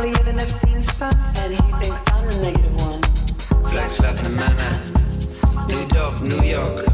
Surely seen the sun. And he thinks I'm the negative one. Black in the manner. New York, New York.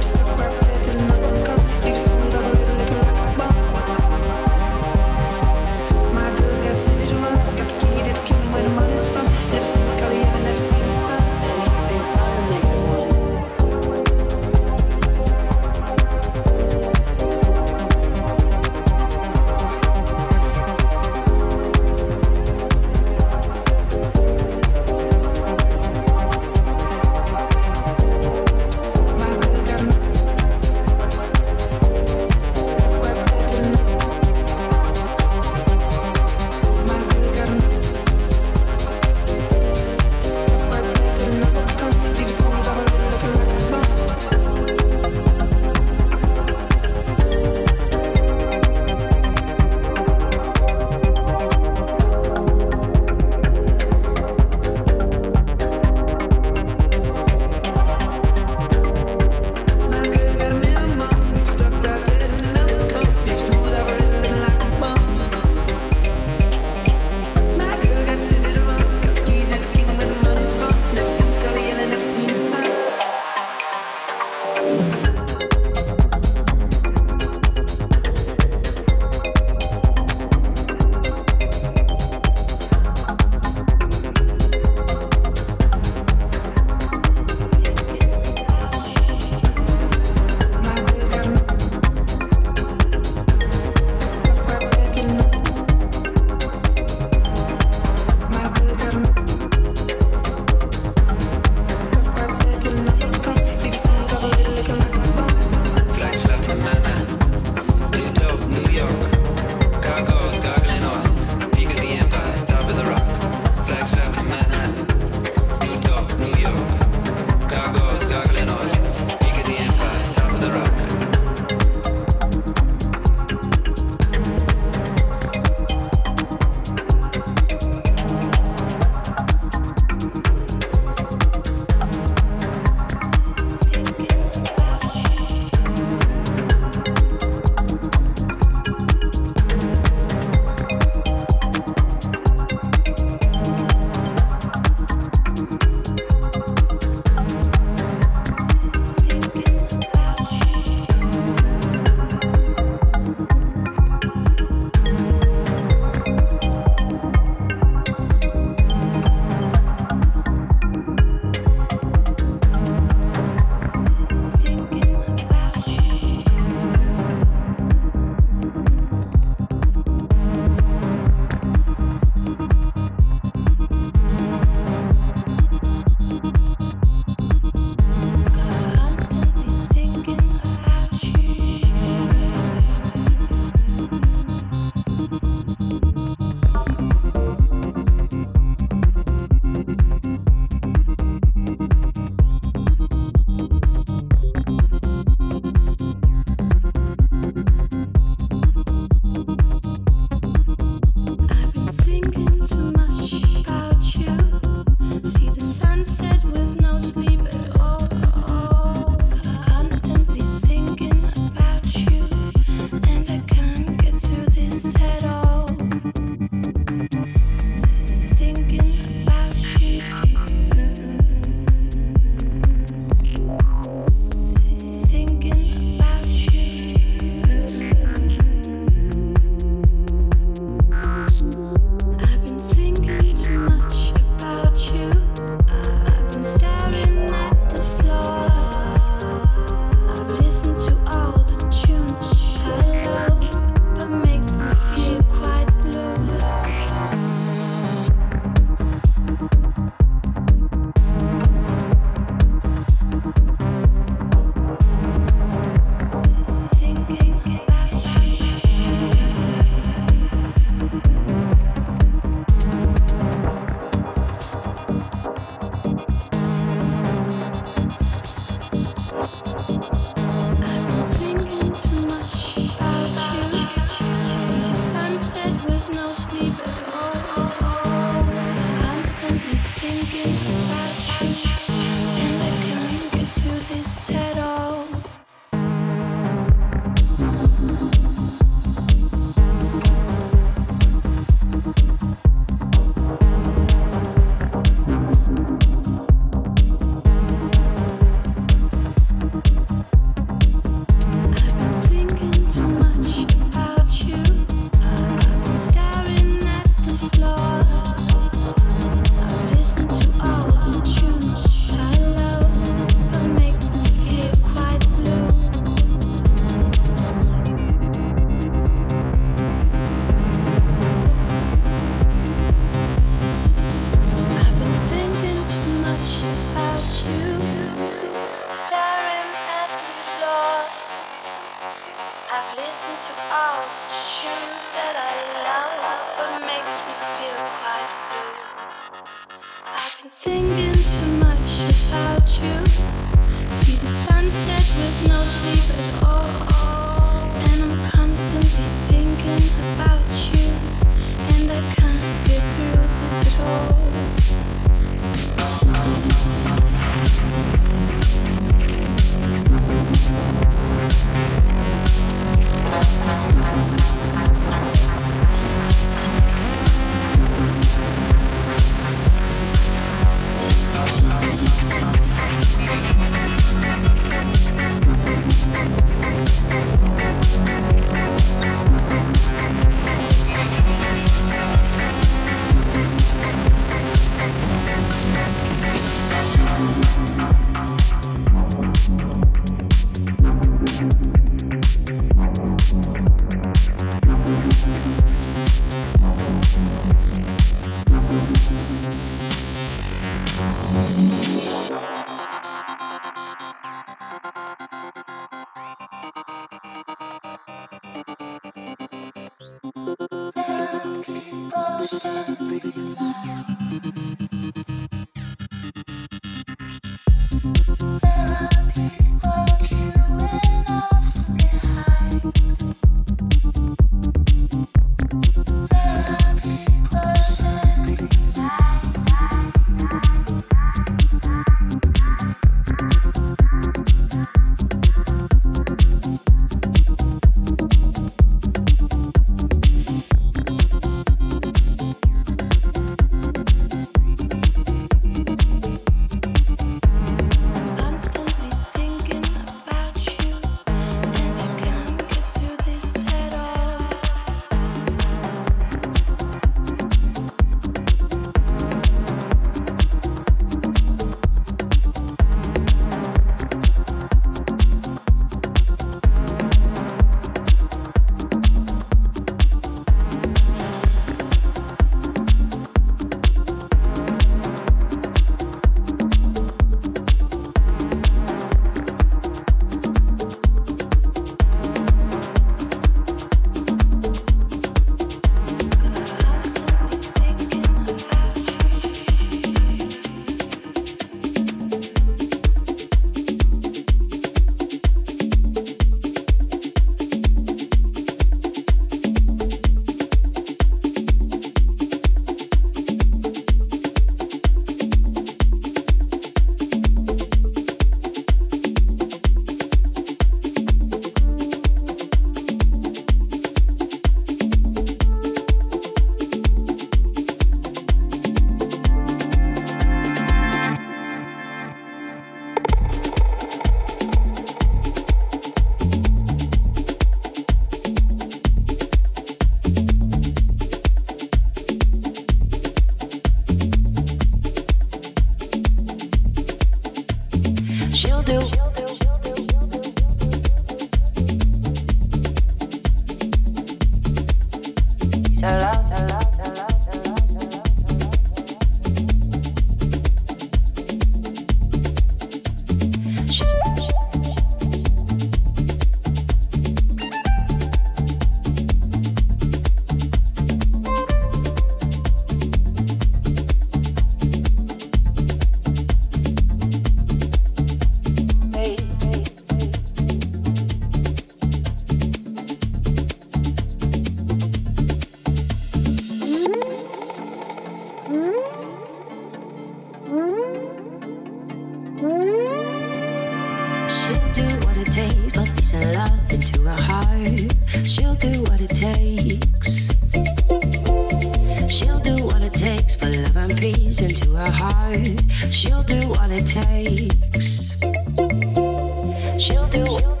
She'll do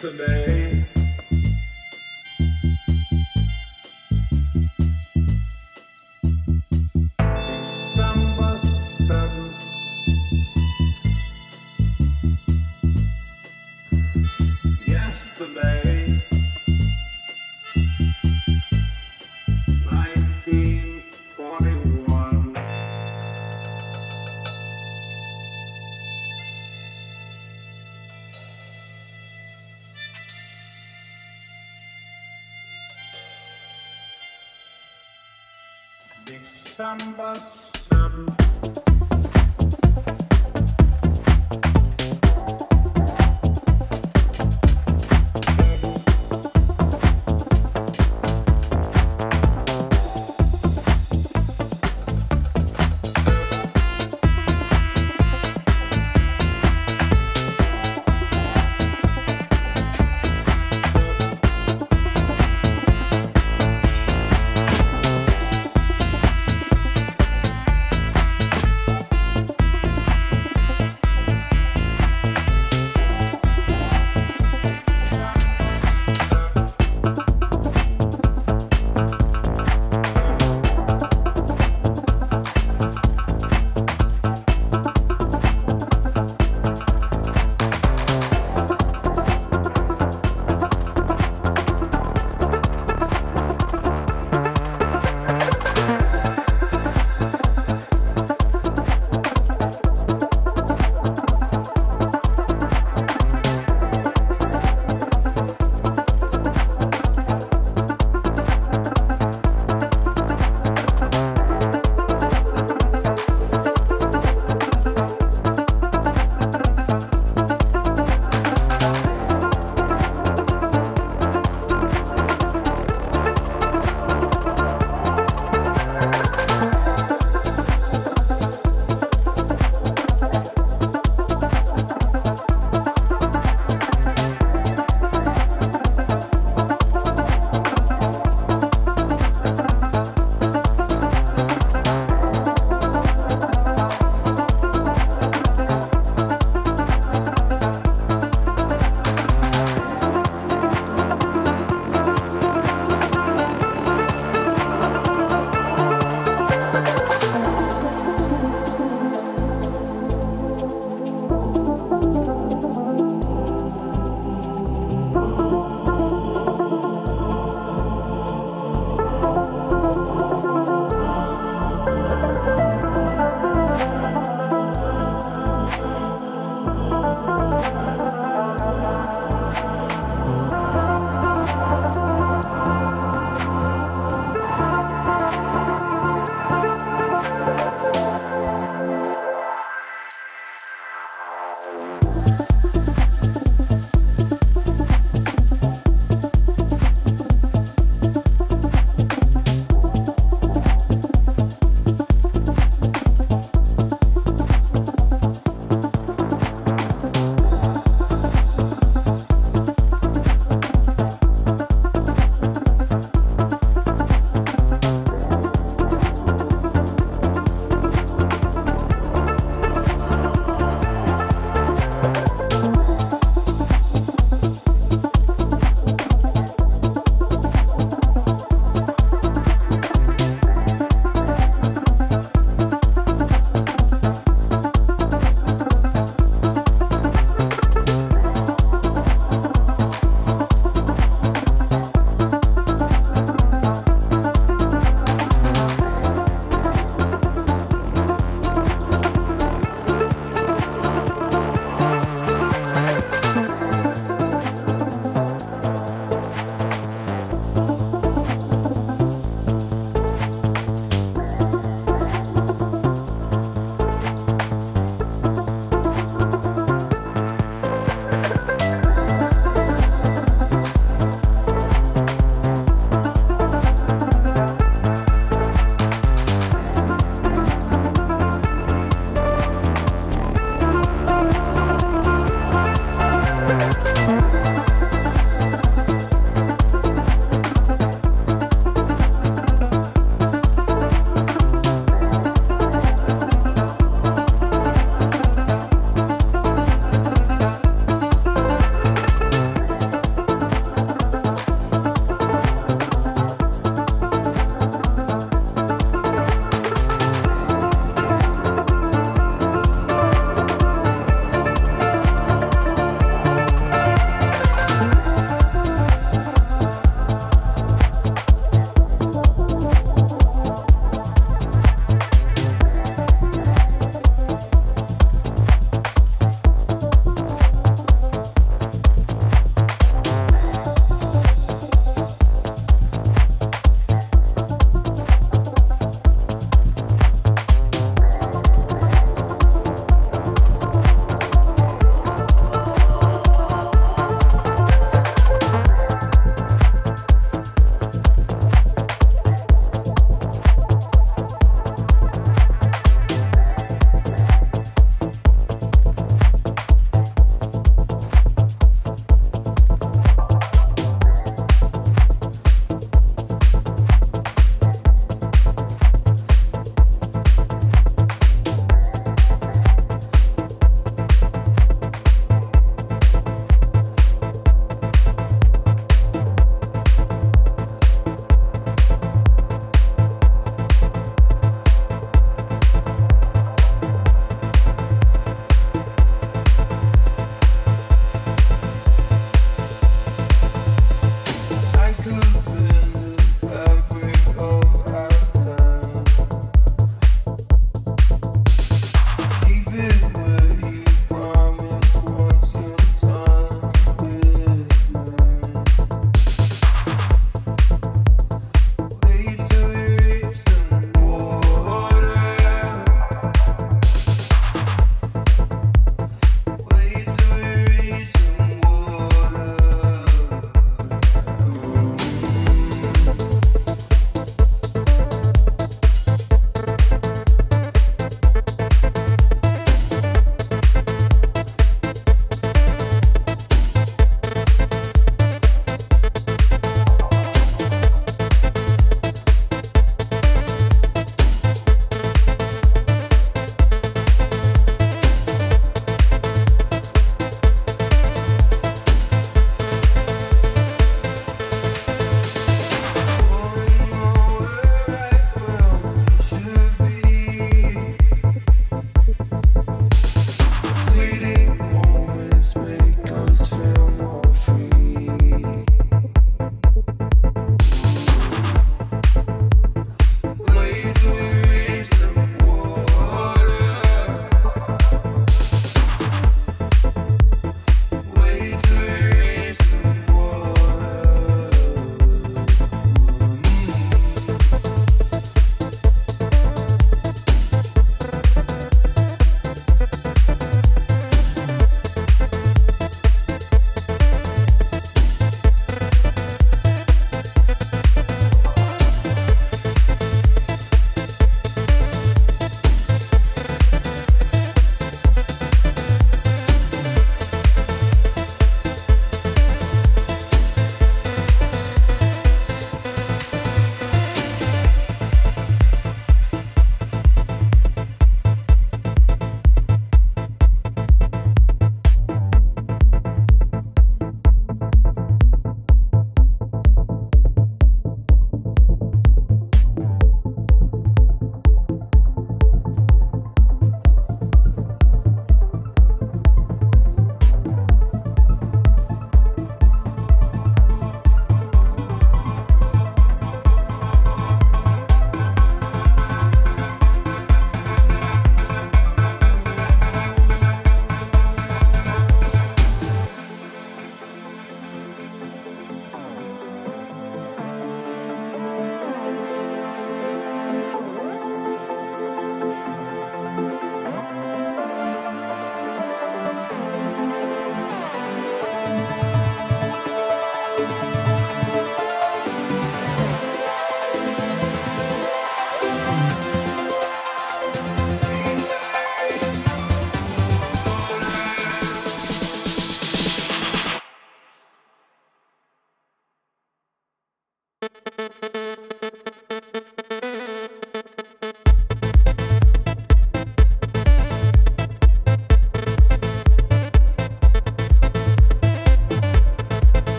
today.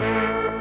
Música